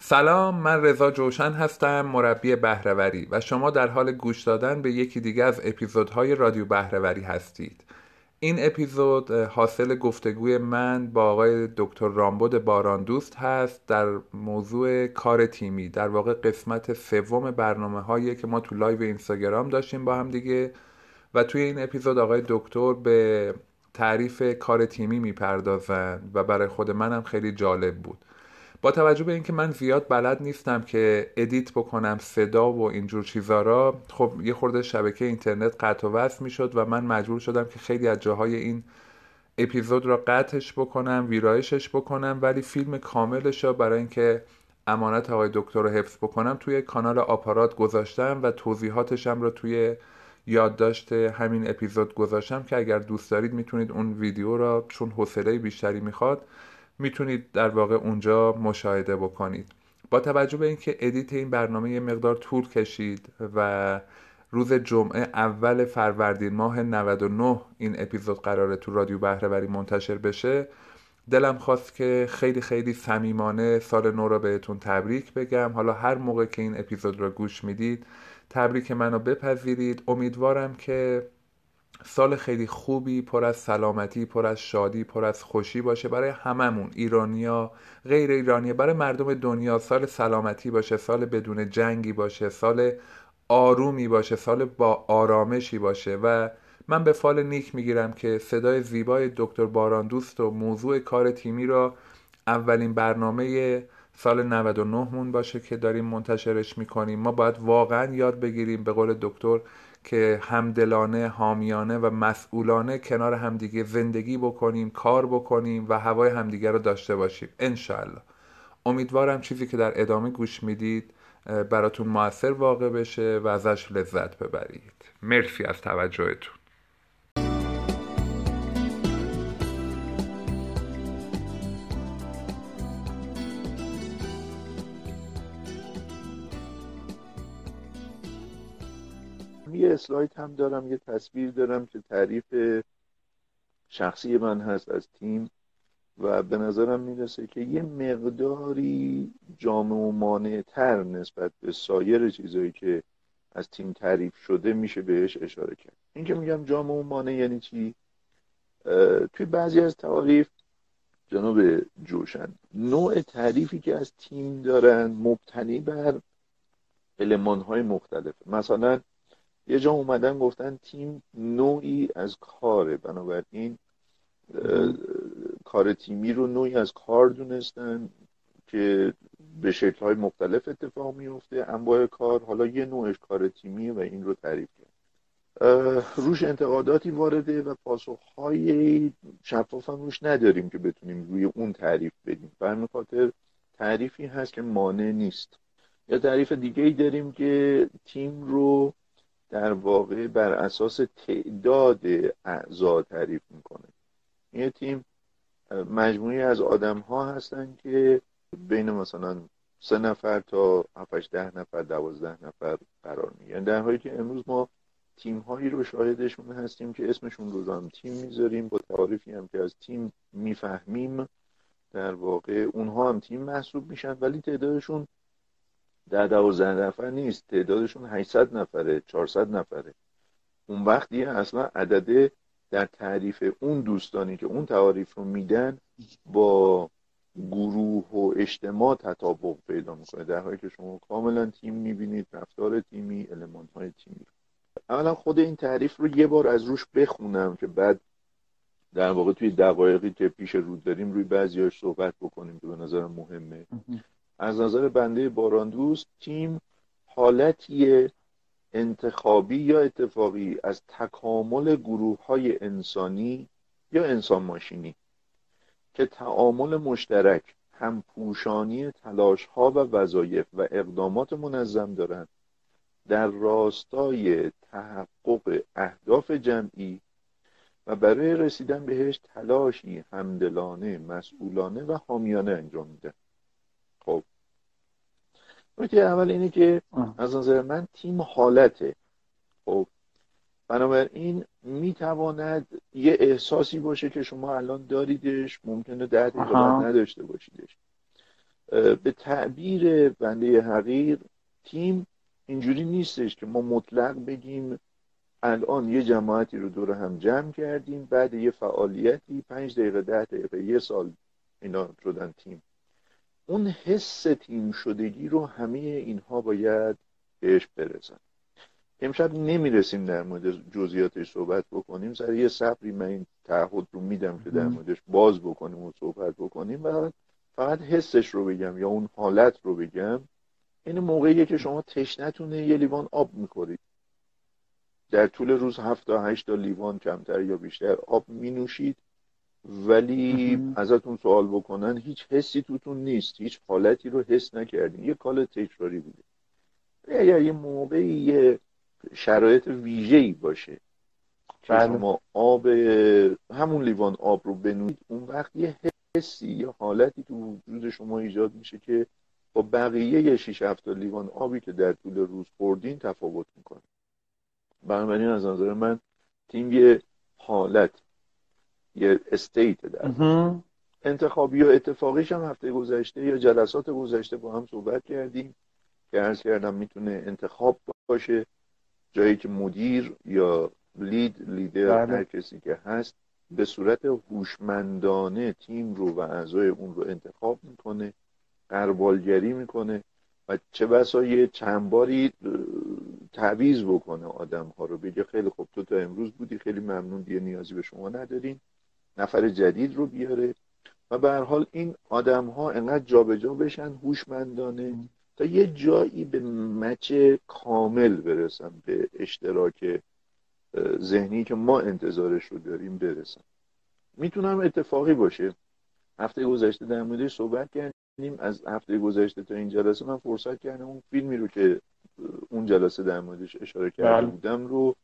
سلام من رضا جوشن هستم مربی بهره‌وری و شما در حال گوش دادن به یکی دیگه از اپیزودهای رادیو بهره‌وری هستید. این اپیزود حاصل گفتگوی من با آقای دکتر رامبد باراندوست هست در موضوع کار تیمی در واقع قسمت سوم برنامه هایی که ما تو live اینستاگرام داشتیم با هم دیگه و توی این اپیزود آقای دکتر به تعریف کار تیمی می‌پردازن و برای خود منم خیلی جالب بود. با توجه به اینکه من زیاد بلد نیستم که edit بکنم صدا و اینجور چیزا را خب یه خورده شبکه اینترنت قطع و وصل می‌شد و من مجبور شدم که خیلی از جاهای این اپیزود را قطعش بکنم ویرایشش بکنم ولی فیلم کاملش را برای اینکه امانت آقای دکتر رو حفظ بکنم توی کانال آپارات گذاشتم و توضیحاتشم رو توی یادداشت همین اپیزود گذاشتم که اگر دوست دارید می‌تونید اون ویدیو را چون حوصله بیشتری می‌خواد می‌تونید در واقع اونجا مشاهده بکنید. با توجه به اینکه ادیت این برنامه یه مقدار طول کشید و روز جمعه اول فروردین ماه 99 این اپیزود قراره تو رادیو بهرهوری منتشر بشه دلم خواست که خیلی خیلی صمیمانه سال نو را بهتون تبریک بگم. حالا هر موقع که این اپیزود را گوش می‌دید تبریک منو بپذیرید. امیدوارم که سال خیلی خوبی پر از سلامتی پر از شادی پر از خوشی باشه برای هممون ایرانیا غیر ایرانیا برای مردم دنیا. سال سلامتی باشه سال بدون جنگی باشه سال آرومی باشه سال با آرامشی باشه. و من به فال نیک می‌گیرم که صدای زیبای دکتر باران دوست و موضوع کار تیمی را اولین برنامه سال 99 مون باشه که داریم منتشرش می‌کنیم. ما باید واقعا یاد بگیریم به قول دکتر که همدلانه حامیانه و مسئولانه کنار همدیگه زندگی بکنیم کار بکنیم و هوای همدیگه رو داشته باشیم. انشالله امیدوارم چیزی که در ادامه گوش می‌دید براتون موثر واقع بشه و ازش لذت ببرید. مرسی از توجهتون. یه اسلاید هم دارم یه تصویر دارم که تعریف شخصی من هست از تیم و به نظرم می‌رسه که یه مقداری جامع و مانع تر نسبت به سایر چیزهایی که از تیم تعریف شده میشه بهش اشاره کرد. این که میگم جامع و مانع یعنی چی؟ توی بعضی از تعریف جناب جوشن نوع تعریفی که از تیم دارن مبتنی بر علمان های مختلفه مثلا یه جا اومدن گفتن تیم نوعی از کاره. بنابراین کار تیمی رو نوعی از کار دونستن که به شکل های مختلف اتفاق میفته انواع کار. حالا یه نوعش کار تیمیه و این رو تعریف کرد. روش انتقاداتی وارده و پاسخهای شفاف هم روش نداریم که بتونیم روی اون تعریف بدیم. به خاطر تعریفی هست که مانع نیست. یا تعریف دیگه ای داریم که تیم رو در واقع بر اساس تعداد اعضا تعریف می‌کنه. یه تیم مجموعی از آدم ها هستن که بین مثلا سه نفر تا 7 ده نفر دوازده نفر قرار می‌گیرن. یعنی در حالی که امروز ما تیم هایی رو شاهدشون هستیم که اسمشون رو هم تیم می‌ذاریم. با تعریفی هم که از تیم می‌فهمیم در واقع اونها هم تیم محسوب میشن ولی تعدادشون ده دوازده نفر نیست. تعدادشون 800 نفره 400 نفره. اون وقت دیگه اصلا عدده در تعریف اون دوستانی که اون تعریف رو میدن با گروه و اجتماع تطابق پیدا می‌کنه. در حالی که شما کاملا تیم می‌بینید رفتار تیمی علمان های تیمی اولا خود این تعریف رو یه بار از روش بخونم که بعد در واقع توی دقایقی که پیش رو داریم روی بعضیاش صحبت بکنیم که به نظرم مهمه. از نظر بنده باران دوست تیم حالتی انتخابی یا اتفاقی از تکامل گروه های انسانی یا انسان ماشینی که تعامل مشترک همپوشانی تلاش ها و وظایف و اقدامات منظم دارند در راستای تحقق اهداف جمعی و برای رسیدن بهش تلاشی همدلانه مسئولانه و حامیانه انجام میده. خب نکته اول اینه که از نظر من تیم حالته. خب. بنابراین می‌تواند یه احساسی باشه که شما الان داریدش ممکنه ده دقیقه نداشته باشیدش. به تعبیر بنده حقیر تیم اینجوری نیستش که ما مطلق بگیم الان یه جماعتی رو دور هم جمع کردیم بعد یه فعالیتی پنج دقیقه ده دقیقه یه سال اینا شدن تیم. اون حس تیم شدگی رو همه اینها باید بهش برسن. امشب نمی‌رسیم در مورد جزئیاتش صحبت بکنیم. سر یه صبری من این تعهد رو میدم که در موردش باز بکنیم و صحبت بکنیم. و فقط حسش رو بگم یا اون حالت رو بگم. این موقعیه که شما تشنتونه یه لیوان آب می‌خورید. در طول روز هفت تا هشت تا لیوان کمتر یا بیشتر آب می نوشید ولی ازتون سوال بکنن هیچ حسی توتون نیست. هیچ حالتی رو حس نکردین. یه کال تکراری بوده. اگر یه موقعی یه شرایط ویژه‌ای باشه که بله. شما آب همون لیوان آب رو بنوید اون وقت یه حسی یه حالتی تو وجود شما ایجاد میشه که با بقیه یه شیش هفت لیوان آبی که در طول روز خوردین تفاوت می‌کنه. بنابراین از نظر من تیم یه حالت یه استیت در انتخابی و اتفاقیش هم هفته گذشته یا جلسات گذشته با هم صحبت کردیم که ارز کردم می‌تونه انتخاب باشه. جایی که مدیر یا لید لیدر بله. هر کسی که هست به صورت هوشمندانه تیم رو و اعضای اون رو انتخاب می‌کنه قربالگری می‌کنه و چه بسا یه چند باری تعویز بکنه آدم ها رو. بگه خیلی خوب تو تا امروز بودی خیلی ممنون دیگه نیازی به شما ندارین نفر جدید رو بیاره و به هر حال این آدم ها انقدر جابجا بشن هوشمندانه تا یه جایی به مچ کامل برسن به اشتراک ذهنی که ما انتظارش رو داریم برسن. می‌تونم اتفاقی باشه. هفته گذشته در موردش صحبت کردیم. از هفته گذشته تا این جلسه من فرصت کردم. اون فیلمی رو که اون جلسه در موردش اشاره کرده بله. بودم رو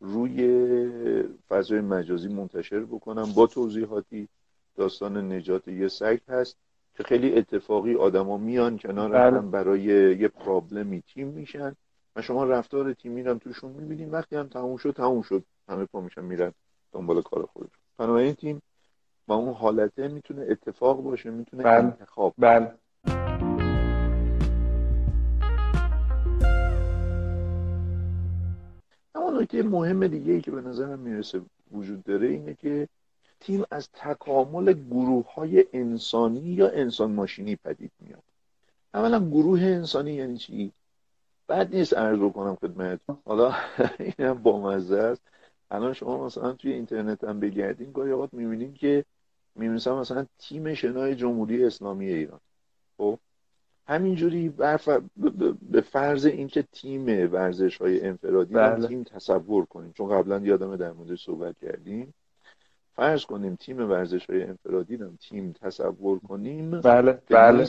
روی فضای مجازی منتشر بکنم با توضیحاتی داستان نجات یه سگ هست که خیلی اتفاقی آدما میان کنار بله. هم برای یه پرابلمی تیم میشن و شما رفتار تیمی رو توشون می‌بینید وقتی هم تموم شد تموم شد همه پا میشن میرن دنبال کار خودشون بنابراین تیم با اون حالته می‌تونه اتفاق باشه می‌تونه بله. انتخاب بله. نکته مهم دیگه ای که به نظرم می‌رسه وجود داره اینه که تیم از تکامل گروه های انسانی یا انسان ماشینی پدید میاد. اولا گروه انسانی یعنی چی؟ بعد نیست عرض کنم خدمت. حالا این هم بامزه است. الان شما مثلا توی اینترنت هم بگردین گاهی اوقات می‌بینین که می‌بینید مثلا تیم شنای جمهوری اسلامی ایران. خب؟ همینجوری به فرض اینکه تیم ورزش های انفرادی بله. تیم تصور کنیم. چون قبلا یادم در مورد صحبت کردیم. فرض کنیم تیم ورزش های انفرادی رو تیم تصور کنیم. بله بله.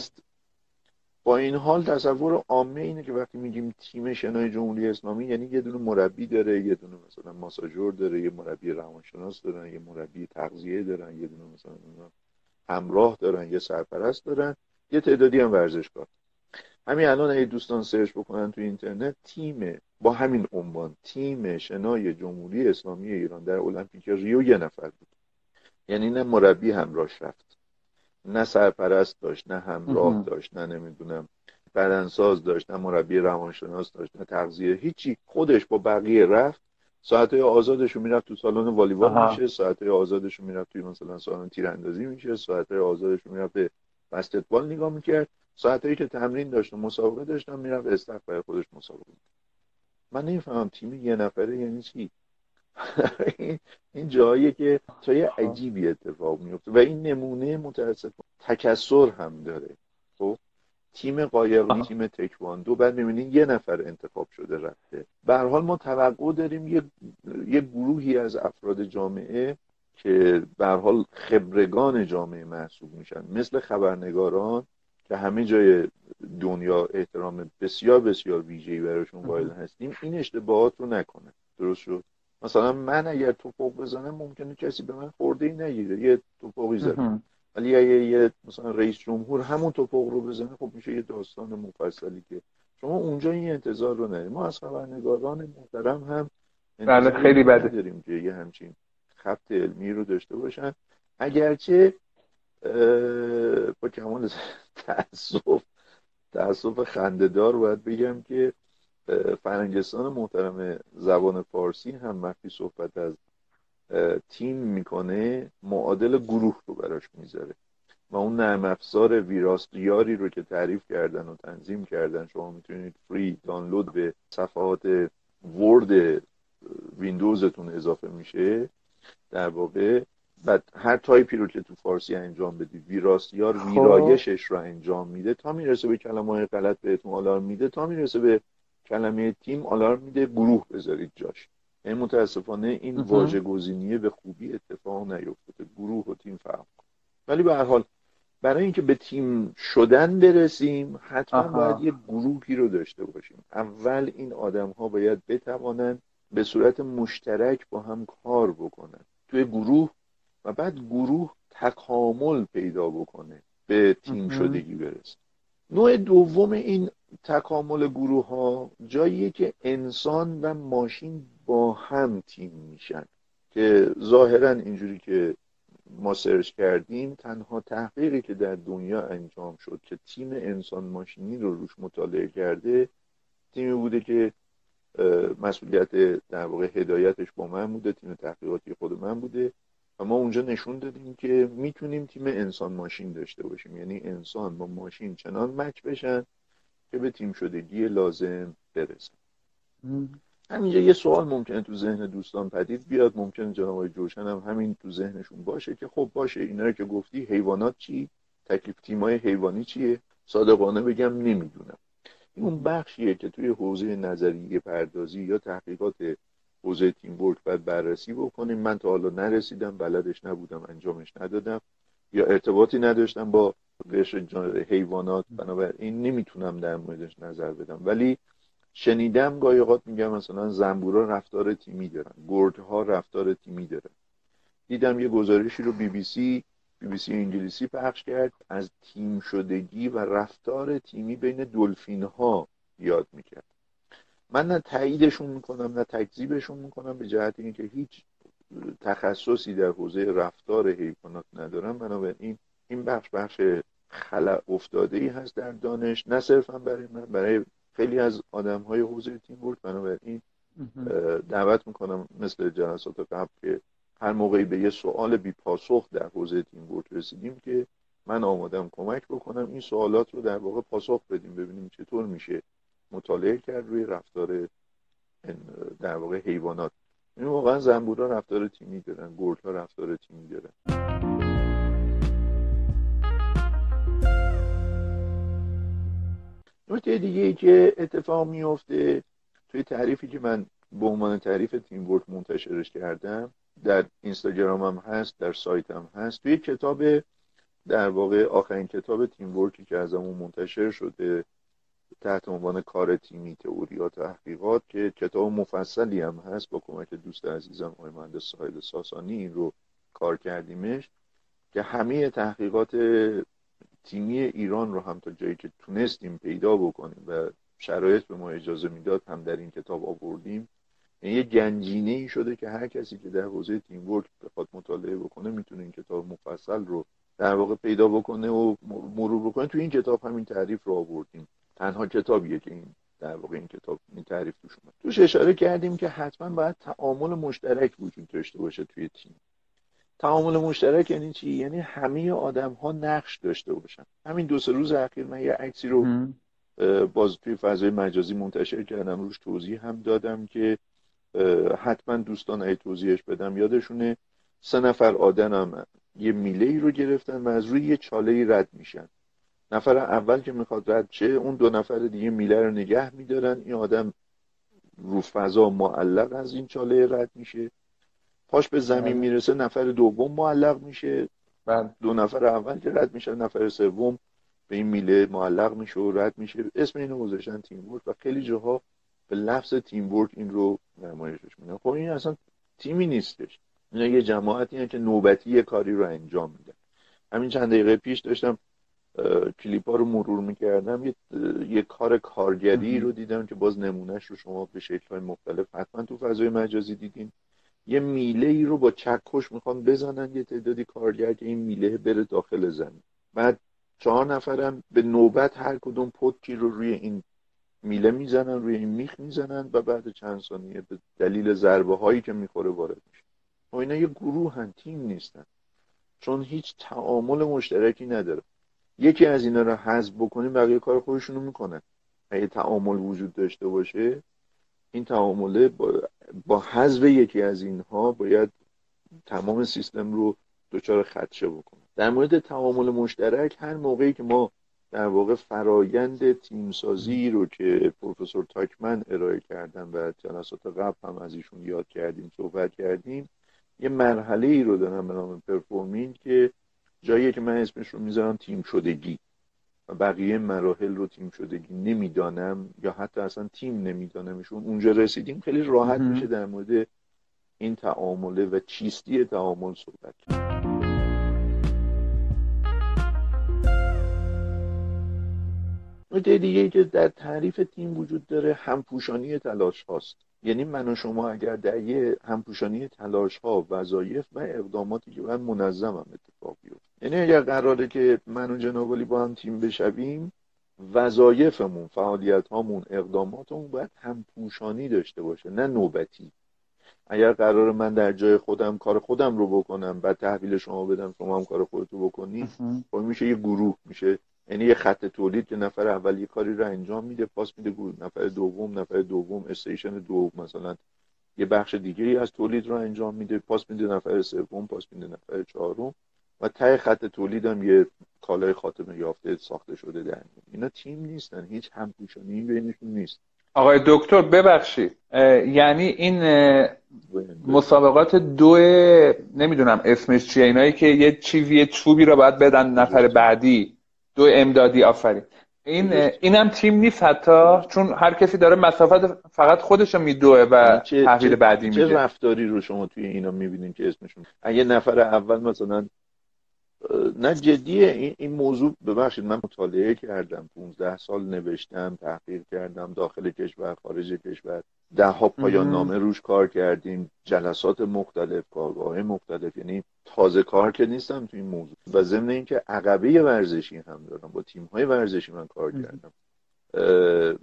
با این حال تصور عامه اینه که وقتی میگیم تیم شنای جمهوری اسلامی یعنی یه دونه مربی داره یه دونه مثلا ماساژور داره یه مربی روانشناس دارن یه مربی تغذیه دارن یه دونه مثلا همراه دارن یه سرپرست دارن. یه تعدادی هم ورزشکار همین الان اگه دوستان سرچ بکنن تو اینترنت تیم با همین عنوان تیم شنای جمهوری اسلامی ایران در المپیک ریو یه نفر بود. یعنی نه مربی همراهش رفت. نه سرپرست داشت نه همراه داشت نه نمی‌دونم بدنساز داشت نه مربی روانشناس داشت نه تغذیه هیچی. خودش با بقیه رفت. ساعتهای آزادش رو می‌رفت تو سالن والیبال میشه ساعتهای آزادش رو می‌رفت توی مثلا سالن تیراندازی میشه ساعتهای آزادش رو می‌رفت به بسکتبال نگاه می‌کرد. ساعتهایی که تمرین داشت و مسابقه داشتم می‌رفت استخ برای خودش مسابقه من نمی‌فهمم تیم یه نفره یعنی چی؟ این جاییه که چای عجیبی اتفاق میفته و این نمونه متاسف تکسر هم داره. خب؟ تیم قایقی تیم تکواندو بعد می‌بینین یه نفر انتخاب شده رفته. به حال ما توقع داریم یه, یه گروهی از افراد جامعه که به حال خبرگان جامعه محسوب میشن. مثل خبرنگاران که همه جای دنیا احترام بسیار بسیار ویژه‌ای براشون قائل هستیم این اشتباهات رو نکنه. درست شد؟ مثلا من اگر توپق بزنم ممکنه کسی به من خورده ای نگیره. یه توپقی زدم ولی اگه یه مثلا رئیس جمهور همون توپق رو بزنه خب میشه یه داستان مفصلی که شما اونجا این انتظار رو نداریم ما از خبرنگاران محترم هم بله خیلی بده. داریم که یه همچین خط علمی رو داشته باشن. اگرچه با کمال تاسف تاسف خندهدار باید بگم که فرهنگستان محترم زبان فارسی هم وقتی صحبت از تیم می‌کنه معادل گروه رو براش می‌ذاره. و اون نرم افزار ویراستیاری رو که تعریف کردن و تنظیم کردن شما می‌تونید free download به صفحات Word Windows تون اضافه میشه. در واقع. و هر تایپی رو که تو فارسی انجام بدید ویراستیار خب. ویرایشش رو انجام میده. تا می‌رسه به کلمه های غلط بهتون آلارم میده تا می‌رسه به کلمه تیم آلارم میده. گروه بذارید جاش. این یعنی متاسفانه این واژه گزینیه به خوبی اتفاق نیفتاده. گروه و تیم فرق ولی به هر حال برای اینکه به تیم شدن برسیم حتما باید یه گروهی رو داشته باشیم. اول این آدم ها باید بتوانند به صورت مشترک با هم کار بکنن توی گروه و بعد گروه تکامل پیدا بکنه به تیم شدگی برسه. نوع دوم این تکامل گروه ها جاییه که انسان و ماشین با هم تیم میشن. که ظاهرا اینجوری که ما سرچ کردیم تنها تحقیقی که در دنیا انجام شد که تیم انسان ماشینی رو روش مطالعه کرده تیمی بوده که مسئولیت در واقع هدایتش با من بوده تیم تحقیقاتی خود من بوده. و ما اونجا نشون دادیم که می‌تونیم تیم انسان ماشین داشته باشیم. یعنی انسان با ماشین چنان مچ بشن که به تیم شدگی لازم برسن. همینجا یه سوال ممکنه تو ذهن دوستان پدید بیاد. ممکنه جناب جوشن هم همین تو ذهنشون باشه که خب باشه اینا که گفتی حیوانات چی؟ تکلیف تیمای حیوانی چیه؟ صادقانه بگم نمی‌دونم. اون بخشیه که توی حوزه نظریه پردازی یا تحقیقات حوزه تیم ورک باید بررسی بکنیم. من تا حالا نرسیدم بلدش نبودم انجامش ندادم یا ارتباطی نداشتم با قشر حیوانات. بنابراین نمی‌تونم در موردش نظر بدم. ولی شنیدم گاهی اوقات میگم مثلا زنبورا رفتار تیمی دارن. گردها رفتار تیمی دارن. دیدم یه گزارشی رو بی بی سی بی بی سی انگلیسی پخش کرد از تیم شدگی و رفتار تیمی بین دلفین ها یاد می‌کرد. من نه تاییدشون می‌کنم نه تکذیبشون می‌کنم به جهت اینکه هیچ تخصصی در حوزه رفتار حیوانات ندارم. بنابراین این بخش بخش خلع افتاده ای هست در دانش نه صرفا برای من برای خیلی از آدم های حوزه تیم بنابراین دعوت می‌کنم مثل جلسات قبل که هر موقعی به یه سوال بی پاسخ در حوزه تیم ورک رسیدیم که من آمادم کمک بکنم این سوالات رو در واقع پاسخ بدیم ببینیم چطور میشه مطالعه کرد روی رفتار در واقع حیوانات. این واقعا زنبورا رفتار تیمی دارن گردها رفتار تیمی دارن. نکته دیگه ای که اتفاق میفته توی تعریفی که من به عنوان تعریف تیم ورک منتشرش کردم در اینستاگرامم هست در سایتم هست. توی کتاب در واقع آخرین کتاب تیم ورکی که ازمون منتشر شده تحت عنوان کار تیمی تئوری تحقیقات که کتاب مفصلی هم هست با کمک دوست عزیزم آقای مهندس ساحل ساسانی این رو کار کردیمش که همه تحقیقات تیمی ایران رو هم تا جایی که تونستیم پیدا بکنیم و شرایط به ما اجازه می‌داد هم در این کتاب آوردیم. یعنی یه گنجینه ای شده که هر کسی که در حوزه تیم ورک بخواد مطالعه بکنه می‌تونه این کتاب مفصل رو در واقع پیدا بکنه و مرور بکنه. تو این کتاب همین تعریف رو آوردیم. تنها کتابیه که این در واقع این کتاب این تعریف توش اومد. توش اشاره کردیم که حتما باید تعامل مشترک وجود داشته باشه توی تیم. تعامل مشترک یعنی چی؟ یعنی همه آدم ها نقش داشته باشن. همین دو سه روز اخیر من یه عکسی رو باز توی فضای مجازی منتشر کردم. روش توضیح هم دادم که حتما دوستان ای توضیحش بدم. یادشونه سه نفر آدم یه میله ای رو گرفتن و از روی یه چاله ای رد میشن. نفر اول که می‌خواد رد شه اون دو نفر دیگه میله رو نگه میدارن. این آدم رو فضا معلق از این چاله رد میشه. پاش به زمین بله. می‌رسه نفر دوم معلق میشه. بله. دو نفر اول که رد میشه نفر سوم به این میله معلق میشه و رد میشه. اسم اینو گذاشتن تیم ورک و خیلی جاها به لفظ تیم ورک این رو نمایشش میدن. خب این اصلا تیمی نیستش. اینا یه جماعتی که نوبتی یه کاری رو انجام میدن. همین چند دقیقه پیش داشتم کلیپ ها رو مرور می‌کردم. یه, یه کار کارگری رو دیدم که باز نمونهش رو شما به شکل های مختلف حتما تو فضای مجازی دیدین. یه میله ای رو با چکش می‌خوان بزنن یه تعدادی کارگر که این میله بره داخل زمین. بعد چهار نفرم به نوبت هر کدوم پتکی رو روی این میله می‌زنن روی این میخ می‌زنن و بعد چند ثانیه به دلیل ضربه هایی که می‌خوره وارد میشه. و اینا یه گروه هم تیم نیستن. چون هیچ تعامل مشترکی نداره. یکی از اینا رو حذف بکنیم بقیه کار خودشونو می‌کنن. اگه تعامل وجود داشته باشه این تعامله با, با حذف یکی از اینها باید تمام سیستم رو دچار خدشه بکنه. در مورد تعامل مشترک هر موقعی که ما در واقع فرایند تیمسازی رو که پروفسور تاکمن ارائه کردن و جلسات قبل هم از ایشون یاد کردیم صحبت کردیم یه مرحله ای رو دارم به نام پرفورمینگ که جایی که من اسمش رو می‌ذارم تیم شدگی. و بقیه مراحل رو تیم شدگی نمی‌دانم یا حتی اصلا تیم نمیدانمشون اونجا رسیدیم خیلی راحت میشه در مورد این تعامله و چیستی تعامل صحبت کرد نکته دیگه که در تعریف تیم وجود داره همپوشانی تلاش هاست. یعنی من و شما اگر در یه همپوشانی تلاش ها وظایف و اقداماتی که باید منظم هم اتفاق بیفته. یعنی اگر قراره که من و جنابالی با هم تیم بشویم وظایفمون فعالیت هامون اقداماتمون باید همپوشانی داشته باشه نه نوبتی. اگر قرار من در جای خودم کار خودم رو بکنم بعد تحویل شما بدم شما هم کار خودتو بکنی خب میشه یه گروه میشه یعنی یه خط تولید که نفر اول یه کاری رو انجام میده پاس میده گروه. نفر دوم نفر دوم استیشن دوم مثلا. یه بخش دیگری از تولید رو انجام میده پاس میده نفر سوم پاس میده نفر چهارم. و ته خط تولید هم یه کالای خاتمه یافته ساخته شده در اینا تیم نیستن هیچ همپوشانی بینشون نیست. آقای دکتر ببخشید. یعنی این مسابقات دو نمی‌دونم اسمش چیه اینایی که یه چیزی یه چوبی رو باید بدن نفر بعدی. دو امدادی آفرین. این اینم تیم نیست حتی چون هر کسی داره مسافت فقط خودش رو میدوه و تحویل بعدی میده چه رفتاری رو شما توی اینا می‌بینین که اسمشون؟ اگه نفر اول مثلا نه جدیه. این, موضوع ببخشید من مطالعه کردم. 15 سال نوشتم تحقیق کردم داخل کشور خارج کشور. ده ها پایان نامه روش کار کردیم. جلسات مختلف کارگاه مختلف. یعنی تازه کار که نیستم تو این موضوع. و ضمن اینکه عقبه ورزشی هم دارم. با تیم های ورزشی من کار کردم.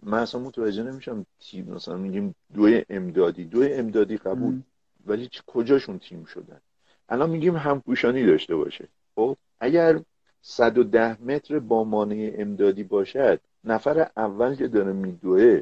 من اصلا متوجه نمیشم تیم مثلا میگیم دو امدادی. دو امدادی قبول. ولی کجاشون تیم شدن؟ الان میگیم همپوشانی داشته باشه. خب اگر 110 متر با مانع امدادی باشد نفر اول که داره میدوه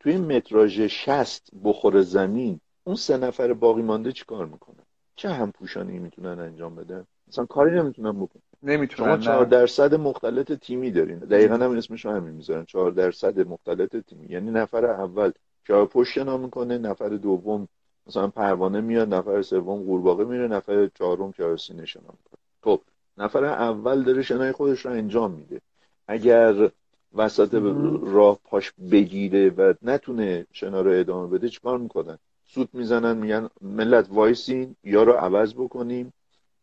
توی متراژ 60 بخور زمین اون سه نفر باقی مانده چیکار می‌کنن؟ چه هم پوشانی می‌تونن انجام بدن؟ مثلا کاری نمی‌تونن بکنن. نمی‌تونن شما 4 درصد مختلط تیمی دارین. دقیقا هم اسمش همین می‌ذارن 4 درصد مختلط تیمی. یعنی نفر اول که پشت نام می‌کنه نفر دوم مثلا پروانه میاد نفر سوم قورباغه میره نفر چهارم چهارسی نشنا می‌کنه. خب نفر اول داره شنای خودش رو انجام میده. اگر وسط راه پاش بگیره و نتونه شنا رو ادامه بده چیکار می‌کنن؟ سوت می‌زنن میگن ملت وایسین یا رو عوض بکنیم.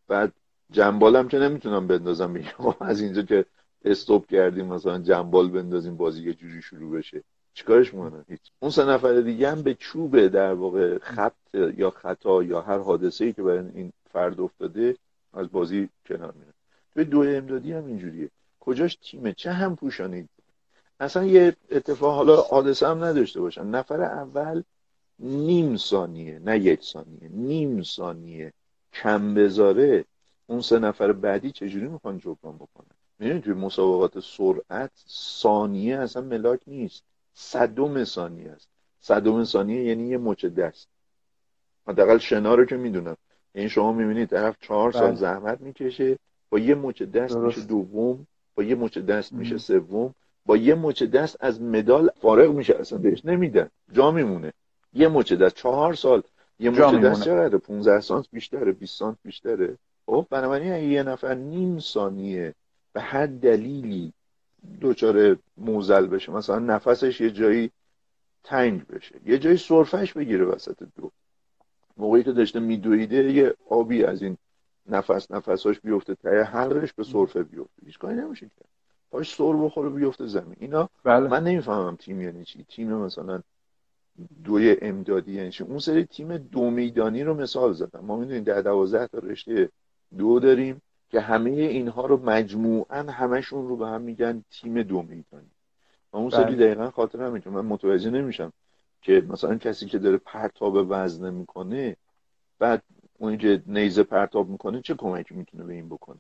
بعد جنبالم که نمی‌تونم بندازم میگم از اینجا که استوب کردیم مثلا جنبال بندازیم بازی یه جوری شروع بشه. چیکارش می‌کنن؟ هیچ. اون سه نفر دیگه هم به چوب در واقع خط یا خطا یا هر حادثه ای که برای این فرد افتاده از بازی کنار میره. توی دو امدادی هم اینجوریه. کجاش تیمه چه هم پوشانید اصلا یه اتفاق حالا حادثه هم نداشته باشن. نفر اول نیم ثانیه نه یک ثانیه نیم ثانیه کم بذاره اون سه نفر بعدی چجوری می‌خوان جبران بکنن؟ می‌دونید توی مسابقات سرعت ثانیه اصلا ملاک نیست. صدم ثانیه است. صدم ثانیه یعنی یه مچ دست. حداقل شنا رو که می‌دونم. این شما می‌بینید طرف چهار سال بله. زحمت می‌کشه با یه مچ دست میشه دوم با یه مچ دست میشه سوم با یه مچ دست از مدال فارغ میشه اصلا بهش نمیدن. جا میمونه. یه مچ دست چهار سال یه مچ دست چقدر 15 سانت بیشتره 20 سانت بیشتره. خب بنابراین یه نفر نیم ثانیه به هر دلیلی دوچار موزل بشه مثلا نفسش یه جایی تنگ بشه یه جایی سرفش بگیره وسط دو. موقعی که داشته میدویده یه آبی از این نفس نفساش بیفته ته حلقش به سرفه بیفته. هیچ کاری نمیشه کرد پاش سر بخوره بیفته زمین. اینا بله. من نمی‌فهمم تیم یعنی چی. تیم مثلا دوی امدادی یعنی اون سری تیم دو میدانی رو مثال زدم. ما می‌دونیم در دوازده تا رشته دو داریم که همه اینها رو مجموعا همشون رو به هم میگن تیم دو میدانی. و اون سری بله. دقیقا خاطر من متوجه نمیشم که مثلا کسی که داره پرتاب وزنه می‌کنه بعد اونی که نیزه پرتاب می‌کنه چه کمکی می‌تونه به این بکنه؟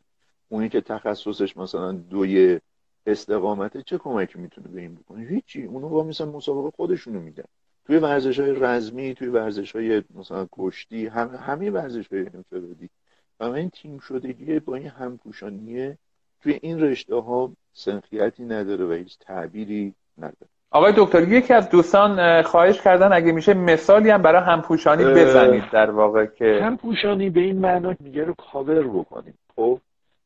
اونی که تخصصش مثلا دوی استقامته چه کمکی می‌تونه به این بکنه؟ هیچی. اونو با مثلا مسابقه خودشونو میدن. توی ورزش های رزمی توی ورزش های مثلا کشتی هم همه ورزش های انفرادی. و این تیم شدگی با این همپوشانیه توی این رشته ها سنخیتی نداره و هیچ تعبیری نداره. آقای دکتر یکی از دوستان خواهش کردن اگه میشه مثالی هم برای همپوشانی بزنید در واقع که همپوشانی به این معنا میگه رو کاور بکنیم. خب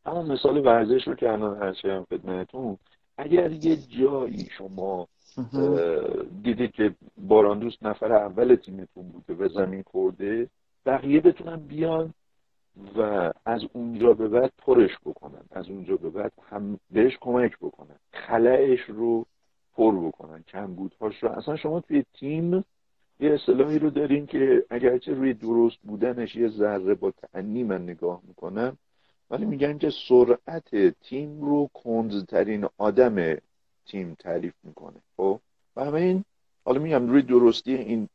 همون مثال ورزش رو که الان هم خدمتتون اگر یه جایی شما دیدید که باران دوست نفر اول تیمتون بوده و زمین خورده بقیه بتونن بیان و از اونجا به بعد پرش بکنن. از اونجا به بعد هم بهش کمک بکنن. خلعش رو پر بکنن کمبودهاش رو. اصلا شما توی تیم یه اصطلاحی رو دارین که اگرچه روی درست بودنش یه ذره با تعنی من نگاه می‌کنم ولی میگن که سرعت تیم رو کندترین آدم تیم تعریف می‌کنه. خب؟ و همه این حالا میگم روی درستی این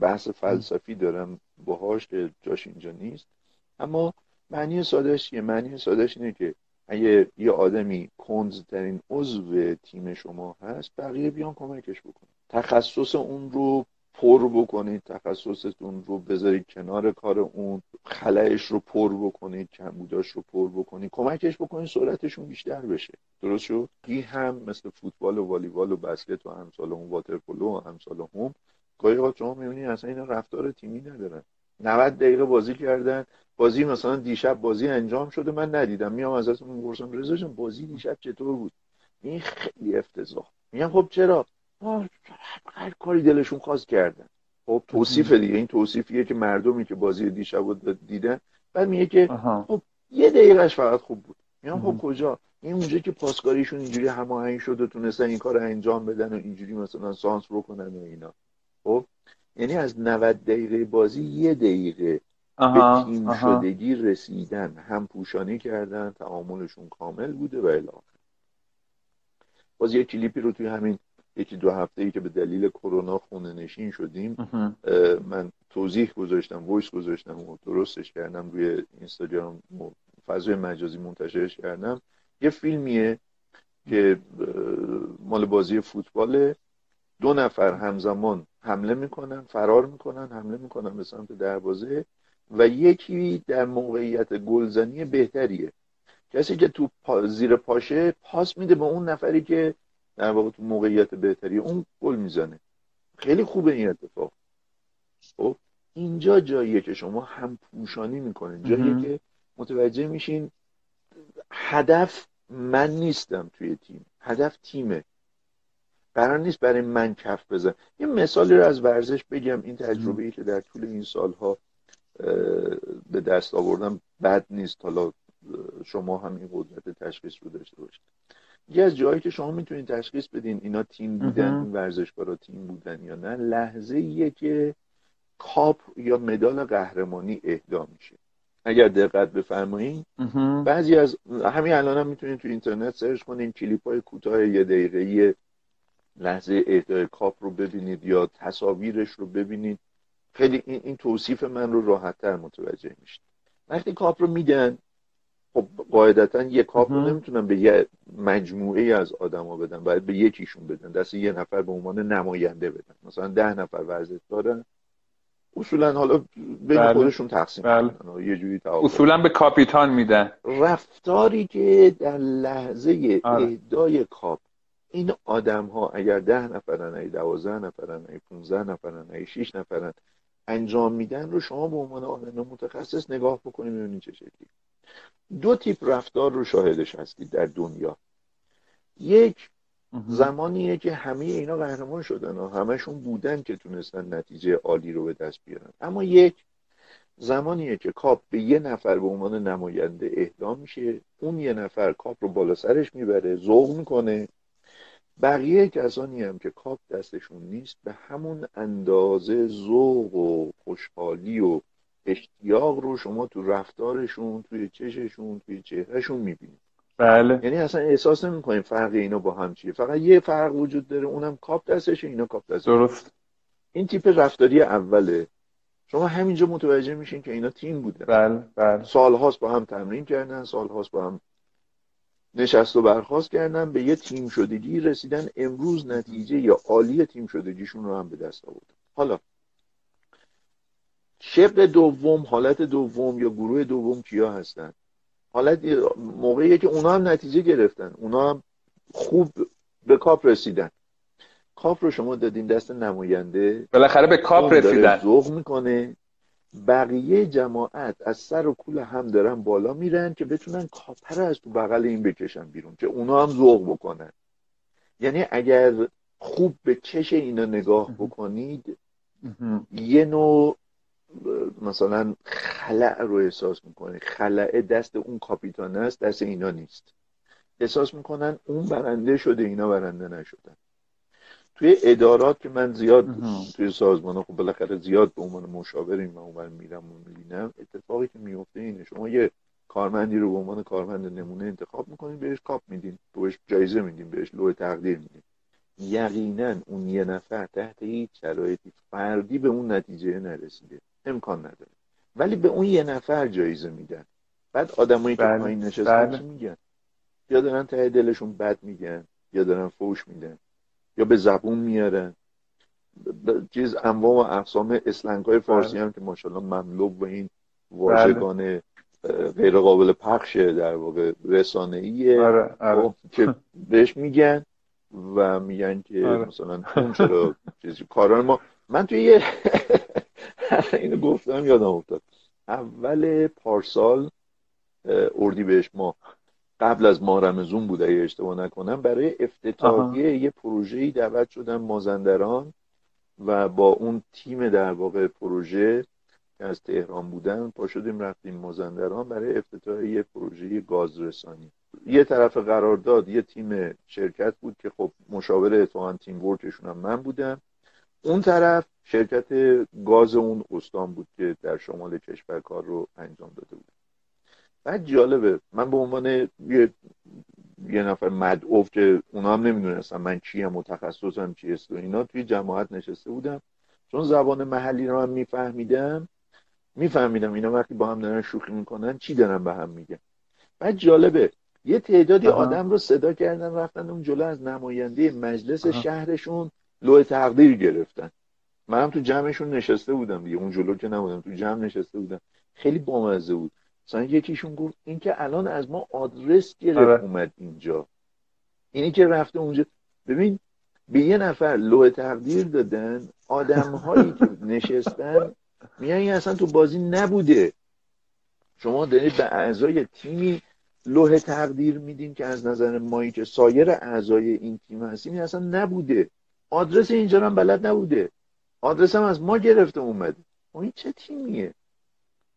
بحث فلسفی دارم باهاش که جاش اینجا نیست. اما معنی سادش یه معنی سادش اینه که اگه یه آدمی کنزترین عضو تیم شما هست بقیه بیان کمکش بکنه تخصص اون رو پر بکنید تخصصتون رو بذارید کنار کار اون خلایش رو پر بکنید کمبوداش رو پر بکنید. کمکش بکنید سرعتشون بیشتر بشه. درست شد؟ این هم مثل فوتبال و والیبال و بسکت و همسال اون واترپولو و همسال هم گاهی اوقات شما می‌بینید اصلا این رفتار تیمی ندارن. 90 دقیقه بازی کردن. بازی مثلا دیشب بازی انجام شده من ندیدم. میام ازتون می‌پرسم رضا بازی دیشب چطور بود؟ این خیلی افتضاح. میگم خب چرا؟ هر کاری دلشون خواست کردن. خب توصیف دیگه. این توصیفیه که مردمی که بازی دیشب دیدن. بعد میگه که خب یه دقیقهش فقط خوب بود. میگم خب کجا؟ این اونجا که پاسکاریشون اینجوری هماهنگ شد و تونستن این کار انجام بدن و اینجوری مثلا سانس بکنن و اینا. خب یعنی از 90 دقیقه بازی یه دقیقه به تیم شدگی رسیدن. هم پوشانی کردن تعاملشون کامل بوده و الی. باز یه کلیپی رو توی همین یکی دو هفته ای که به دلیل کرونا خونه نشین شدیم من توضیح گذاشتم voice گذاشتم و درستش کردم روی اینستاگرام فضای مجازی منتشرش کردم. یه فیلمیه که مال بازی فوتبال دو نفر همزمان حمله می‌کنن فرار می‌کنن حمله می‌کنن به سمت دروازه و یکی در موقعیت گلزنی بهتریه. کسی که تو زیر پاشه پاس میده به اون نفری که در واقع تو موقعیت بهتری اون گل می‌زنه. خیلی خوبه این اتفاق. خب اینجا جاییه که شما هم پوشانی می‌کنین جاییه که متوجه میشین هدف من نیستم توی تیم. هدف تیمه. قرار نیست برای من کف بزن. یه مثالی رو از ورزش بگم. این تجربه ای که در طول این سالها به دست آوردم بد نیست. حالا شما هم این قدرت تشخیص رو داشته باشید. یکی از جایی که شما می‌تونید تشخیص بدین اینا تیم بودن این ورزشکارا تیم بودن یا نه لحظه ایه که کاپ یا مدال قهرمانی اهدا میشه. اگر دقت بفرمایید بعضی از همین الان هم می‌تونید تو اینترنت search کنین کلیپ های کوتاه یه دقیقه لحظه اهدای کاپ رو ببینید یا تصاویرش رو ببینید. خیلی این, این توصیف من رو راحت تر متوجه میشید. وقتی کاپ رو میدن خب قاعدتا یه کاپ رو نمی‌تونن به یه مجموعه از آدما بدن باید به یکیشون بدن. دست یه نفر به عنوان نماینده بدن. مثلا ده نفر ورزشکارن اصولا حالا بین بله. خودشون تقسیم بله. یه جوری اصولا به کاپیتان میدن. رفتاری که در لحظه آره. اهدای کاپ این آدم ها اگر ده نفرن ای دوازده نفرن ای پونزده نفرن ای شیش نفرن انجام میدن رو شما به عنوان آدم متخصص نگاه بکنید ببینید چه شکلی. دو تیپ رفتار رو شاهدش هستید در دنیا. یک زمانیه که همه اینا قهرمان شدن و همشون بودن که تونستن نتیجه عالی رو به دست بیارن. اما یک زمانیه که کاپ به یه نفر به عنوان نماینده اهدا میشه اون یه نفر کاپ رو بالا سرش می‌بره ذوق می‌کنه. بقیه کسانی هم که کاپ دستشون نیست به همون اندازه ذوق و خوشحالی و اشتیاق رو شما تو رفتارشون توی چششون توی چهرهشون می‌بینید. بله. یعنی اصلا احساس نمی‌کنیم فرق اینا با هم چیه. فقط یه فرق وجود داره اونم کاپ دستشه اینا کاپ دستشه درست. این تیپ رفتاری اوله. شما همینجا متوجه میشین که اینا تیم بودن. بله بله. سالهاست با هم تمرین کردن سالهاست با هم نشست و برخواست کردن به یه تیم شدگی رسیدن. امروز نتیجه یا عالی تیم شدگیشون رو هم به دست آوردن. حالا شق دوم حالت دوم یا گروه دوم کیا هستن؟ حالت موقعی که اونا هم نتیجه گرفتن. اونا هم خوب به کاپ رسیدن. کاپ رو شما دادین دست نماینده. بالاخره به کاپ رسیدن. ذوق می‌کنه. بقیه جماعت از سر و کول هم دارن بالا میرن که بتونن کاپ رو از تو بغل این بکشن بیرون که اونا هم ذوق بکنن. یعنی اگر خوب به چش اینا نگاه بکنید یه نوع مثلا خلأ رو احساس می‌کنه خلأ دست اون کاپیتان است دست اینا نیست. احساس می‌کنن اون برنده شده اینا برنده نشدن. توی ادارات که من زیاد توی سازمان خب بالاخره زیاد به عنوان مشاوریم من اون میرم و می‌بینم اتفاقی که میفته اینه. شما یه کارمندی رو به عنوان کارمند نمونه انتخاب می‌کنید بهش کاپ میدین بهش جایزه میدین بهش لوح تقدیر میدین. یقینا اون یه نفر تحت هیچ شرایطی فردی به اون نتیجه نرسیده. امکان نداره. ولی به اون یه نفر جایزه میدن. بعد آدمایی که بله. پایین نشستن بله. میگن؟ یا دارن ته دلشون بد میگن یا دارن فوش میدن. یا به زبون میارن ب- چیز انواع و اقسام اسلنگ های فارسی هم که ماشاءالله مملو به این واژگان اه، غیر قابل پخشه در واقع رسانه ایه آره. آره که بهش میگن و میگن که آره. مثلا اون چرا چیزی کاران ما من توی یه اینو گفتم یادم افتاد. اول پارسال اه، اردیبهشت ماه. قبل از ماه رمزون بود اگه اشتباه نکنم برای افتتاحیه یه پروژه‌ای دعوت شدم مازندران و با اون تیم در واقع پروژه که از تهران بودن پا شدیم رفتیم مازندران برای افتتاح یه پروژه گازرسانی. یه طرف قرارداد یه تیم شرکت بود که خب مشاور اتفاقا تیم ورکشون هم من بودم. اون طرف شرکت گاز اون استان بود که در شمال کشور کار رو انجام داده بود. بعد جالبه. من به عنوان یه, یه نفر مدعوف که اونا هم نمی‌دونستم من چیم و تخصصم چیست و اینا توی جماعت نشسته بودم. چون زبان محلی رو من میفهمیدم میفهمیدم اینا وقتی با هم دارن شوخی می‌کنن چی دارن به هم میگن؟ بعد جالبه یه تعدادی. آدم رو صدا کردن رفتن اون جلو از نماینده مجلس آها. شهرشون لوح تقدیر گرفتن. منم تو جمعشون نشسته بودم دیگه اون جلو که نبودم تو جمع نشسته بودم. خیلی بامزه بود. مثلا یکیشون گفت این که الان از ما آدرس گرفت آره. اومد اینجا. اینی که رفته اونجا. ببین به یه نفر لوح تقدیر دادن آدم هایی که نشستن میگن این اصلا تو بازی نبوده. شما دارید به اعضای تیمی لوح تقدیر میدین که از نظر مایی که سایر اعضای این تیم هستیم این اصلا نبوده. آدرس اینجا هم بلد نبوده. آدرس هم از ما گرفته اومده خب این چه تیمیه؟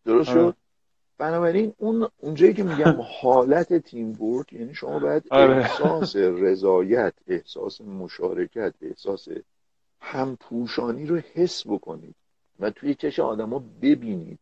درست آره. شد؟ بنابراین اون اونجایی که میگم حالت تیم ورک یعنی شما باید آره. احساس رضایت احساس مشارکت احساس همپوشانی رو حس بکنید و توی چش آدما ببینید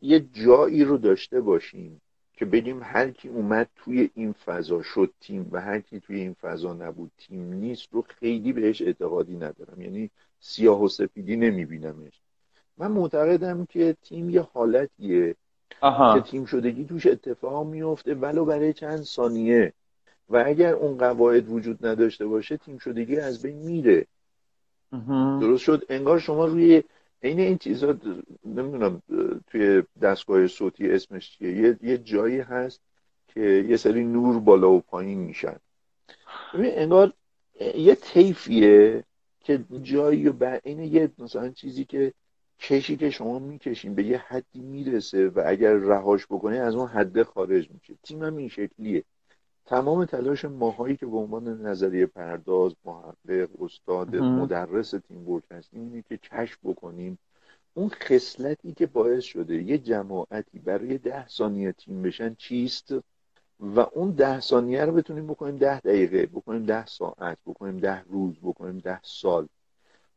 یه جایی رو داشته باشیم که بگیم هر کی اومد توی این فضا شد تیم و هر کی توی این فضا نبود تیم نیست رو خیلی بهش اعتقادی ندارم یعنی سیاه و سفیدی نمیبینمش. من معتقدم که تیم یه حالتیه که آها تیم شدگی توش اتفاق میفته ولو برای چند ثانیه. و اگر اون قواعد وجود نداشته باشه تیم شدگی از بین میره. درست شد؟ انگار شما روی عین این چیزا نمی‌دونم توی دستگاه صوتی اسمش چیه؟ یه, یه جایی هست که یه سری نور بالا و پایین میشن. ببین انگار یه طیفیه که جایی و بر این یه مثلا چیزی که کشی که شما می‌کشین به یه حدی می‌رسه و اگر رهاش بکنی از اون حده خارج میشه. تیم هم این شکلیه. تمام تلاش ماهایی که به عنوان نظریه پرداز محقق استاد. مدرس تیم ورک هستیم اینه که کشف بکنیم. اون خصلتی که باعث شده یه جماعتی برای ده ثانیه تیم بشن چیست؟ و اون ده ثانیه رو بتونیم بکنیم ده دقیقه بکنیم ده ساعت بکنیم ده روز بکنیم ده سال.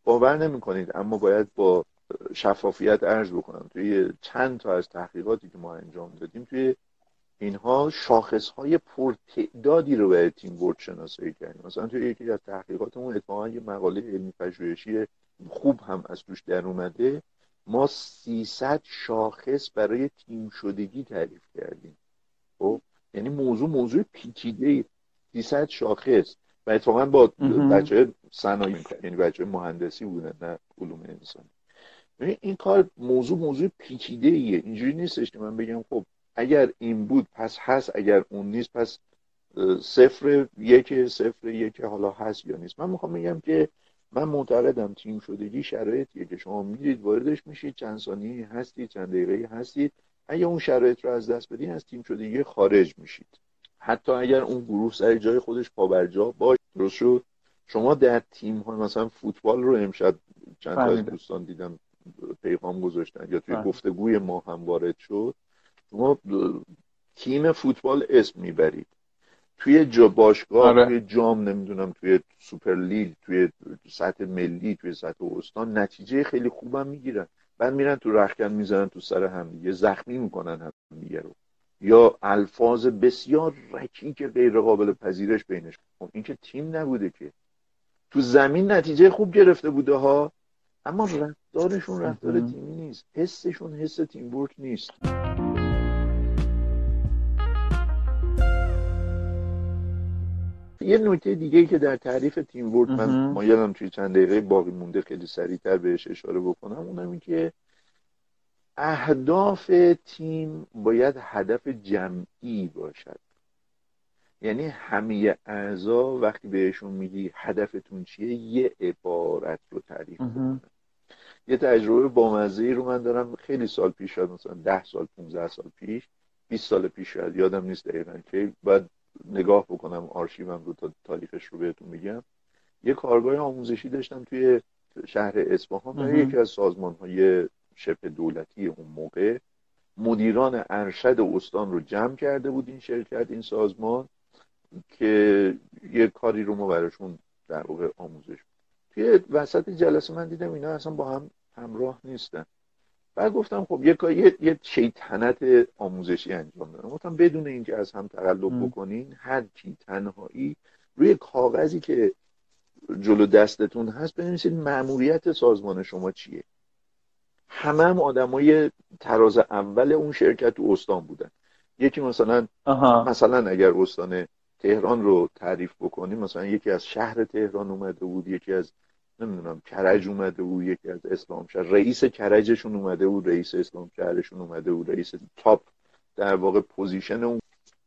باور نمی کنید اما باید با شفافیت عرض بکنم. توی چند تا از تحقیقاتی که ما انجام دادیم توی اینها شاخص های پرتعدادی رو به تیم بورد شناسایی کردیم. مثلا توی یکی از تحقیقاتمون اتفاقا یه مقاله علمی پژوهشی خوب هم از توش در اومده. ما 300 شاخص برای تیم شدگی تعریف کردیم. خب؟ یعنی موضوع موضوع پیچیده 300 شاخص و اتفاقا با بچه صنایع یعنی بچه مهندسی بودن نه علوم انسانی. این کار موضوع موضوع پیچیده ایه اینجوری نیستش که من بگم خب اگر این بود پس هست. اگر اون نیست پس صفر یک صفر یک حالا هست یا نیست. من می‌خوام بگم که من معتقدم تیم شدگی شرایطیه که شما میرید واردش میشید. چند ثانیه هستید چند دقیقه هستید. اگر اون شرایط رو از دست بدین از تیم شدگی خارج میشید. حتی اگر اون گروه سر جای خودش پابرجا باش درست شد؟ شما در تیم ها مثلا فوتبال رو امشب چند تا دوستان دیدم پیغام گذاشتن یا توی گفتگوی ما هم وارد شد. شما تیم فوتبال اسم می‌برید. توی جا باشگاه آره. توی جام نمی‌دونم توی سوپر لیگ توی سطح ملی توی سطح استان نتیجه خیلی خوبم می‌گیرن. بعد میرن تو رخکن می‌زنن تو سر همدیگه زخمی می‌کنن همدیگه رو. یا الفاظ بسیار رکیک غیر قابل پذیرش بینش. خب این که تیم نبوده که. تو زمین نتیجه خوب گرفته بوده ها اما رفتارشون رفتار تیمی نیست. حسشون حس تیم نیست. یه نکته دیگه که در تعریف تیم ورک من مایلم توی چند دقیقه باقی مونده خیلی سریعتر بهش اشاره بکنم اونم این که اهداف تیم باید هدف جمعی باشد. یعنی همه اعضا وقتی بهشون میگی هدفتون چیه یه عبارت رو تعریف کنن یه تجربه بامزه رو من دارم خیلی سال پیش شد مثلا ده سال 15 سال پیش 20 سال پیش شد یادم نیست دقیقا که بعد نگاه بکنم آرشیوم رو تا تاریخش رو بهتون میگم. یه کارگاه آموزشی داشتم توی شهر اصفهان برای یکی از سازمان های شبه دولتی اون موقع. مدیران ارشد استان رو جمع کرده بود این شرکت این سازمان که یه کاری رو ما براشون در واقع آموزش توی وسط جلسه من دیدم اینا اصلا با هم همراه نیستن. بعد گفتم خب یه یه, یه شیطنت آموزشی انجام دادم. گفتم بدون اینکه از هم تقلب بکنین هر کی تنهایی روی کاغذی که جلو دستتون هست بنویسید مأموریت سازمان شما چیه. همه هم آدمای تراز اول اون شرکت تو استان بودن. یکی مثلا مثلا اگر استان تهران رو تعریف بکنیم مثلا یکی از شهر تهران اومده بود یکی از نمی‌دونم کرج اومده بود یکی از اسلام شهر رئیس کرجشون اومده بود رئیس اسلام شهرشون اومده بود رئیس top در واقع position اون.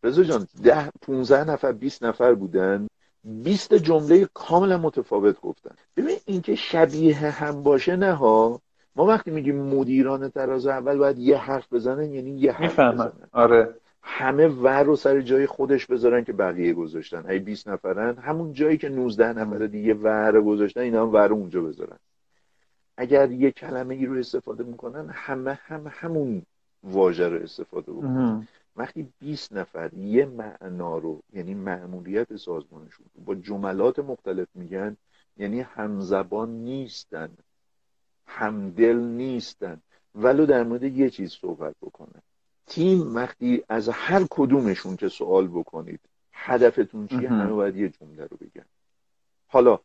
رضا جان ده 15 نفر 20 نفر بودن. 20 جمله کاملا متفاوت گفتن. ببین اینکه شبیه هم باشه نه ها. ما وقتی میگیم مدیران تراز اول باید یه حرف بزنن یعنی یه حرف بزنن. آره. همه ور رو سر جای خودش بذارن که بقیه گذاشتن. ای 20 نفرن همون جایی که 19 نفر دیگه ور گذاشتن اینا هم ور اونجا بذارن. اگر یه کلمه ای رو استفاده می‌کنن همه هم همون واژه رو استفاده بکنن. وقتی 20 نفر یه معنا رو یعنی معمولیت سازمانشون با جملات مختلف میگن یعنی همزبان نیستن همدل نیستن. ولو در مورد یه چیز صحبت بکنن. تیم وقتی از هر کدومشون که سوال بکنید هدفتون چیه؟ همه باید یه جمله رو بگن. حالا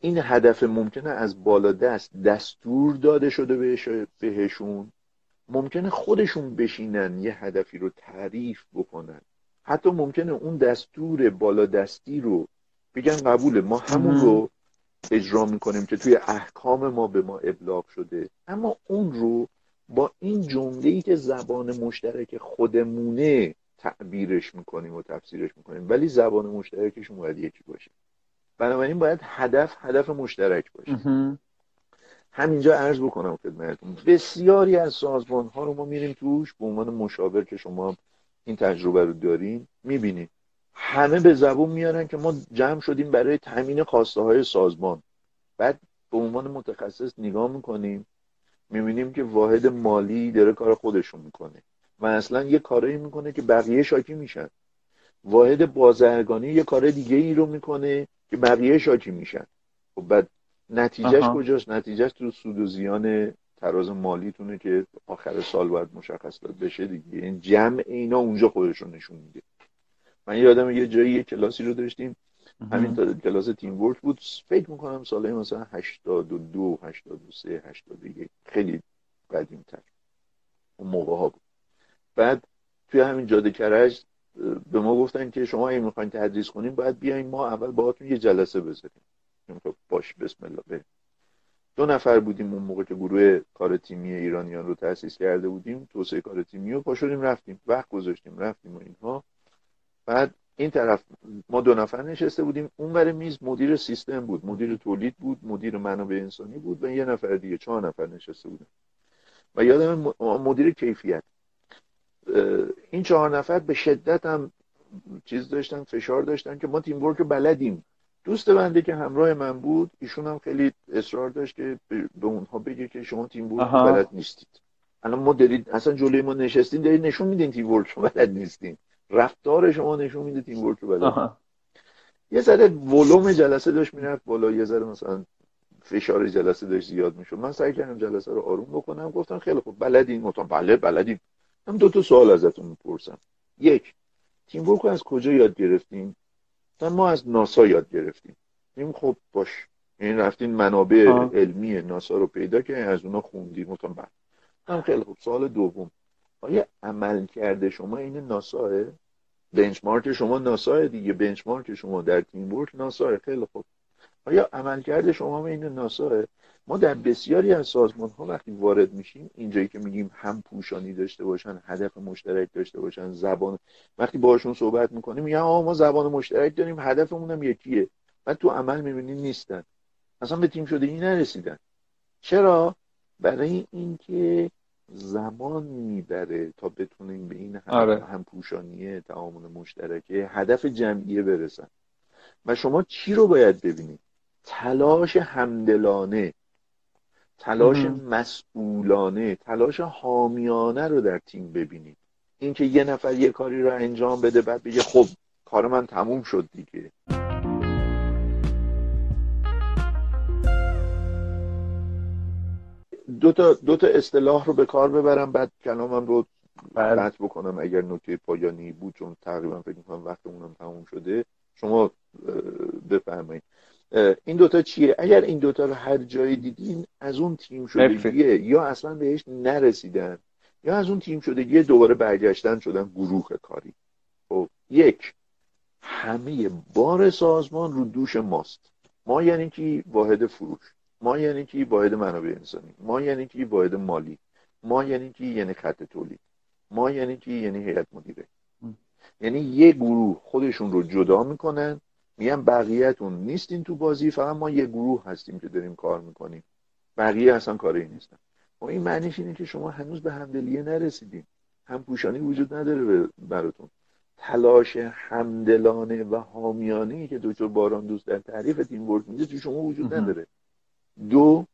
این هدف ممکنه از بالا دست دستور داده شده بهشون؟ ممکنه خودشون بشینن یه هدفی رو تعریف بکنن؟ حتی ممکنه اون دستور بالا دستی رو بگن قبوله. ما همون رو اجرا می‌کنیم که توی احکام ما به ما ابلاغ شده. اما اون رو با این جمله ای که زبان مشترک خودمونه تعبیرش می‌کنیم و تفسیرش می‌کنیم. ولی زبان مشترکشون باید یکی باشه. بنابراین باید هدف هدف مشترک باشه. همینجا عرض بکنم خدمتتون. بسیاری از سازمان ها رو ما میریم توش به عنوان مشاور که شما این تجربه رو دارین می‌بینیم. همه به زبون میارن که ما جمع شدیم برای تامین خواسته های سازمان. بعد به عنوان متخصص نگاه می‌کنیم. می‌بینیم که واحد مالی داره کار خودشون می‌کنه. و اصلا یه کارایی می‌کنه که بقیه شاکی میشن. واحد بازرگانی یه کار دیگه ای رو می‌کنه که بقیه شاکی میشن. خب بعد نتیجهش کجاست؟ نتیجهش تو سود و زیان تراز مالیتونه که آخر سال باید مشخص داد بشه دیگه. این یعنی جمع اینا اونجا خودشون نشون میده. من یادم یه جایی یه کلاسی رو داشتیم. همین تا کلاس تیم ورک بود. فکر می‌کنم ساله مثلا 82 83 81 خیلی قدیم تر اون موقع ها بود. بعد توی همین جاده کرج به ما گفتن که شما اگه می‌خواین تدریس کنیم باید بیاین ما اول باهاتون یه جلسه بذاریم. خب باش بسم الله بریم. دو نفر بودیم اون موقع که گروه کار تیمی ایرانیان رو تأسیس کرده بودیم. توسعه کار تیمی رو پاشدیم رفتیم. وقت گذاشتیم رفتیم و اینها. بعد این طرف ما دو نفر نشسته بودیم اون بر میز مدیر سیستم بود مدیر تولید بود مدیر منابع انسانی بود و یه نفر دیگه چهار نفر نشسته بودن. و یادم مدیر کیفیت. این چهار نفر به شدت هم چیز داشتن فشار داشتن که ما تیم ورک بلدیم. دوست بنده که همراه من بود ایشون هم خیلی اصرار داشت که به اونها بگه که شما تیم ورک بلد نیستید. الان ما دارید اصلا جلوی ما نشستین دارید نشون میدین تیم ورک بلد نیستین. رفتار شما نشون میده تیم ورک بلد یه ذره ولوم جلسه داشت می‌رفت بالا یه ذره مثلا فشار جلسه داشت زیاد می‌شد. من سعی کردم جلسه رو آروم بکنم گفتم خیلی خوب بلدین؟ گفتم بله بلدین. من دو تا سوال ازتون می‌پرسم. یک تیم ورک از کجا یاد گرفتیم ما از ناسا یاد گرفتیم. این خب باش. این یعنی رفتین منابع علمی ناسا رو پیدا که از اونا خوندیم گفتم هم خیلی خوب. سوال دوم. آیا عمل کرده شما این ناساه بنچمارک شما ناساه دیگه. بنچمارک شما در تیم ورک ناساه خیلی خوب. آیا عملکرد شما این ناساه ما در بسیاری از سازمان ها وقتی وارد میشیم اینجایی که میگیم هم پوشانی داشته باشن هدف مشترک داشته باشن زبان وقتی باشون صحبت می‌کنیم میگن ما زبان مشترک داریم هدفمون هم یکیه. و تو عمل می‌بینیم نیستن. اصلا به تیم شده این نرسیدن. چرا؟ برای اینکه زمان می‌بره تا بتونیم به این هم, آره. هم پوشانیه تعامل مشترکه هدف جمعیه برسن. و شما چی رو باید ببینید؟ تلاش همدلانه تلاش مسئولانه تلاش حامیانه رو در تیم ببینید. اینکه یه نفر یه کاری رو انجام بده بعد بگه خب کار من تموم شد دیگه. دو تا, دو تا اصطلاح رو به کار ببرم بعد کلامم رو بله. قطع بکنم اگر نکته پایانی بود چون تقریبا فکر می‌کنم وقتمونم تموم شده. شما بفرمایید. این دوتا چیه؟ اگر این دوتا رو هر جایی دیدین از اون تیم شدگیه یا اصلا بهش نرسیدن یا از اون تیم شدگی دوباره برگشتن شدن گروه کاری. خب یک همه بار سازمان رو دوش ماست. ما یعنی که واحد فروش. ما یعنی که واحد منابع انسانی ما یعنی که واحد مالی. ما یعنی که یعنی خط تولید. ما یعنی که یعنی هیئت مدیره. یعنی یه گروه خودشون رو جدا می‌کنن. میگن بقیهتون نیستین تو بازی فقط ما یه گروه هستیم که داریم کار می‌کنیم. بقیه اصلا کاری نیستن. و این معنیش اینه که شما هنوز به همدلیه نرسیدین. هم پوشانی وجود نداره براتون. تلاش همدلانه و حامیانه که دکتر باران دوست در تعریف تیم ورک میده تو شما وجود نداره. دو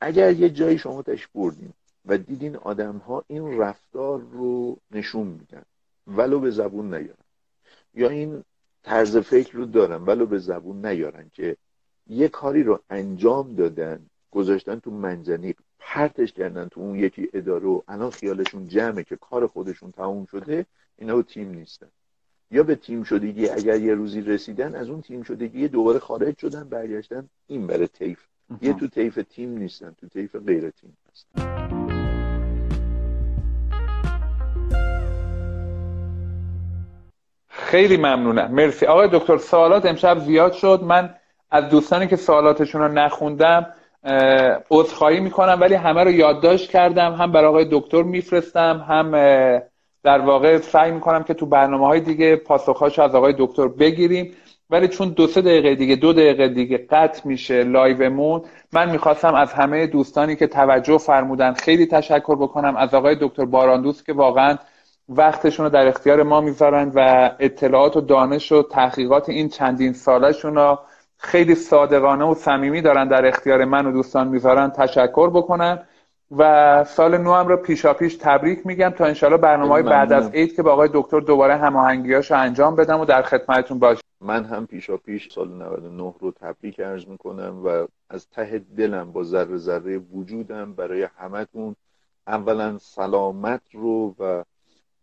اگر یه جایی شما تش بردین و دیدین آدم ها این رفتار رو نشون میدن ولو به زبون نیارن. یا این طرز فکر رو دارن ولو به زبون نیارن که یه کاری رو انجام دادن گذاشتن تو منجنیق پرتش کردن تو اون یکی اداره و الان خیالشون جمعه که کار خودشون تموم شده اینا تیم نیستن. یا به تیم شدگی اگر یه روزی رسیدن از اون تیم شدگی دوباره خارج شدن برگشتن این بره تیف یه تو تیف تیم نیستن تو تیف غیر تیم هستن. خیلی ممنونم. مرسی. آقای دکتر سوالات امشب زیاد شد. من از دوستانی که سوالاتشون رو نخوندم عذرخواهی می‌کنم ولی همه رو یادداشت کردم. هم برای آقای دکتر میفرستم هم در واقع سعی می‌کنم که تو برنامه های دیگه پاسخهاشو از آقای دکتر بگیریم. ولی چون دو سه دقیقه دیگه دو دقیقه دیگه قطع میشه لایومون من می‌خواستم از همه دوستانی که توجه فرمودن خیلی تشکر بکنم از آقای دکتر باراندوس که واقعا وقتشون رو در اختیار ما می‌ذارن و اطلاعات و دانش و تحقیقات این چندین سالشون رو خیلی صادقانه و صمیمی دارن در اختیار من و دوستان می‌ذارن تشکر بکنن. و سال نو هم رو پیشا پیش تبریک میگم تا انشالله برنامه های بعد از عید که با آقای دکتر دوباره هماهنگیاش رو انجام بدم و در خدمتتون باشم. من هم پیشا پیش سال 99 رو تبریک عرض می‌کنم و از ته دلم با ذره ذره وجودم برای همتون. اولا سلامت رو و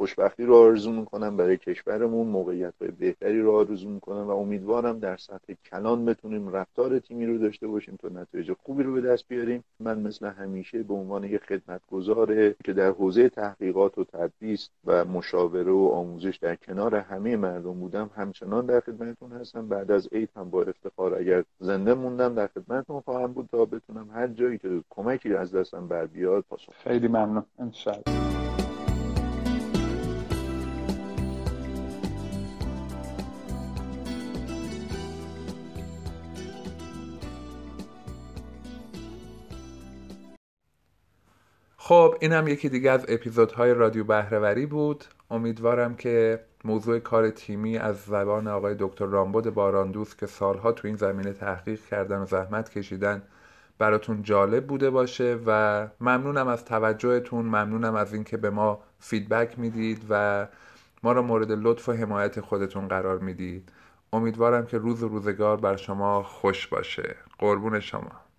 خوشبختی رو آرزو می‌کنم برای کشورمون موقعیت های بهتری رو آرزو می‌کنم و امیدوارم در سطح کلان بتونیم رفتار تیمی رو داشته باشیم تا نتایج خوبی رو به دست بیاریم. من مثل همیشه به عنوان یک خدمتگزاره که در حوزه تحقیقات و تدریس و مشاوره و آموزش در کنار همه مردم بودم همچنان در خدمتتون هستم. بعد از عید هم با افتخار اگر زنده موندم در خدمتتون خواهم بود تا بتونم هر جایی که کمکی از دستم بر بیاد پاسخ خیلی ممنون. انشالله خب این هم یکی دیگه از اپیزودهای رادیو بهرهوری بود. امیدوارم که موضوع کار تیمی از زبان آقای دکتر رامبد باراندوس که سالها تو این زمینه تحقیق کردن و زحمت کشیدن براتون جالب بوده باشه و ممنونم از توجهتون ممنونم از اینکه به ما فیدبک می‌دید و ما را مورد لطف و حمایت خودتون قرار می‌دید. امیدوارم که روز روزگار بر شما خوش باشه. قربون شما.